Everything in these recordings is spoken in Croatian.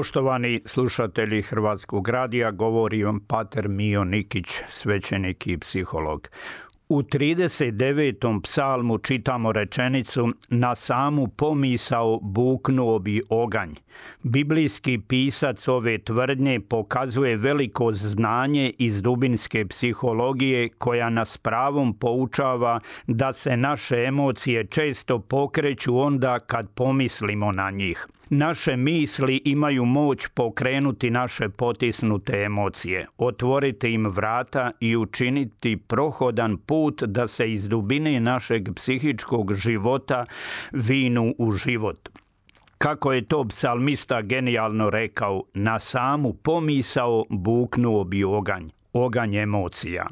Poštovani slušatelji Hrvatskog radija, govori vam Pater Mio Nikić, svećenik i psiholog. U 39. psalmu čitamo rečenicu Na samu pomisao buknuo bi oganj. Biblijski pisac ove tvrdnje pokazuje veliko znanje iz dubinske psihologije koja nas pravom poučava da se naše emocije često pokreću onda kad pomislimo na njih. Naše misli imaju moć pokrenuti naše potisnute emocije, otvoriti im vrata i učiniti prohodan put da se iz dubine našeg psihičkog života vinu u život. Kako je to psalmista genijalno rekao, na samu pomisao buknuo bi oganj oganj emocija.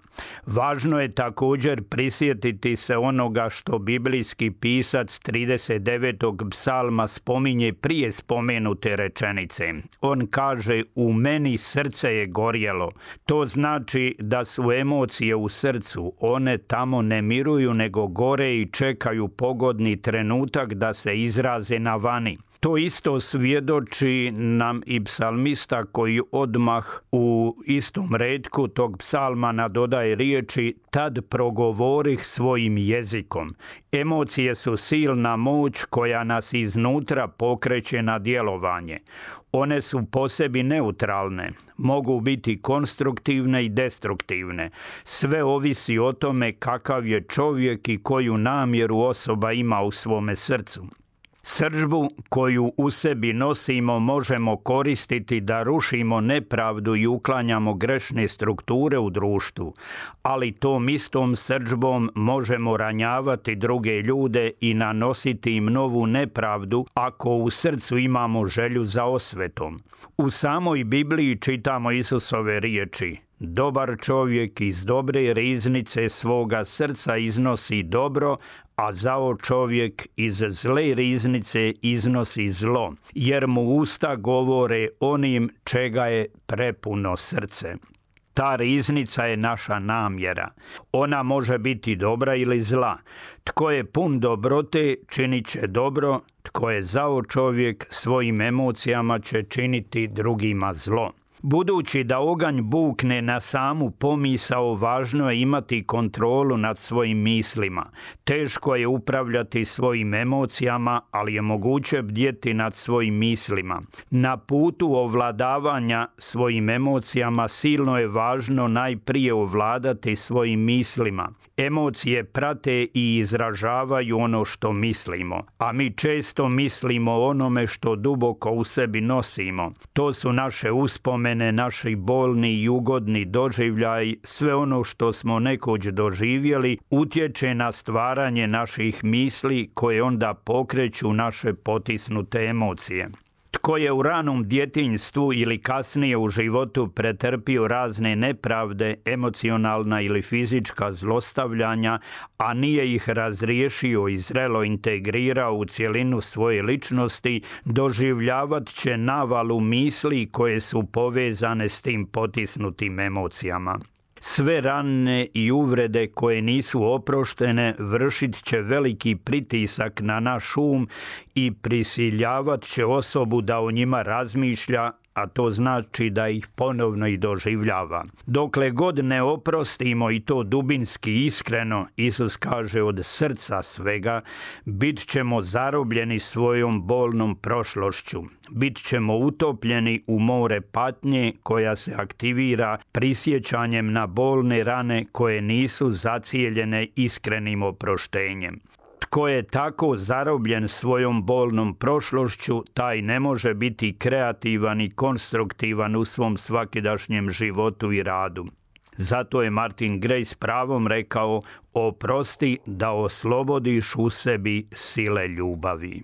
Važno je također prisjetiti se onoga što biblijski pisac 39. psalma spominje prije spomenute rečenice. On kaže u meni srce je gorjelo. To znači da su emocije u srcu. One tamo ne miruju nego gore i čekaju pogodni trenutak da se izraze na vani. To isto svjedoči nam i psalmista koji odmah u istom redku tog psalma nadodaje riječi tad progovorih svojim jezikom. Emocije su silna moć koja nas iznutra pokreće na djelovanje. One su po sebi neutralne, mogu biti konstruktivne i destruktivne. Sve ovisi o tome kakav je čovjek i koju namjeru osoba ima u svome srcu. Sržbu koju u sebi nosimo možemo koristiti da rušimo nepravdu i uklanjamo grešne strukture u društvu, ali tom istom sržbom možemo ranjavati druge ljude i nanositi im novu nepravdu ako u srcu imamo želju za osvetom. U samoj Bibliji čitamo Isusove riječi Dobar čovjek iz dobre riznice svoga srca iznosi dobro, a zao čovjek iz zle riznice iznosi zlo, jer mu usta govore onim čega je prepuno srce. Ta riznica je naša namjera. Ona može biti dobra ili zla. Tko je pun dobrote, činit će dobro. Tko je zao čovjek, svojim emocijama će činiti drugima zlo. Budući da oganj bukne na samu pomisao, važno je imati kontrolu nad svojim mislima. Teško je upravljati svojim emocijama, ali je moguće bdjeti nad svojim mislima. Na putu ovladavanja svojim emocijama silno je važno najprije ovladati svojim mislima. Emocije prate i izražavaju ono što mislimo, a mi često mislimo onome što duboko u sebi nosimo. To su naše uspomene mene naši bolni i ugodni doživljaj, sve ono što smo nekoć doživjeli, utječe na stvaranje naših misli koje onda pokreću naše potisnute emocije. Tko je u ranom djetinjstvu ili kasnije u životu pretrpio razne nepravde, emocionalna ili fizička zlostavljanja, a nije ih razriješio i zrelo integrirao u cjelinu svoje ličnosti, doživljavat će navalu misli koje su povezane s tim potisnutim emocijama. Sve rane i uvrede koje nisu oproštene vršit će veliki pritisak na naš um i prisiljavat će osobu da o njima razmišlja a to znači da ih ponovno i doživljava. Dokle god ne oprostimo i to dubinski iskreno, Isus kaže od srca svega, bit ćemo zarobljeni svojom bolnom prošlošću. Bit ćemo utopljeni u more patnje koja se aktivira prisjećanjem na bolne rane koje nisu zacijeljene iskrenim oproštenjem. Tko je tako zarobljen svojom bolnom prošlošću, taj ne može biti kreativan i konstruktivan u svom svakidašnjem životu i radu. Zato je Martin Gray s pravom rekao oprosti da oslobodiš u sebi sile ljubavi.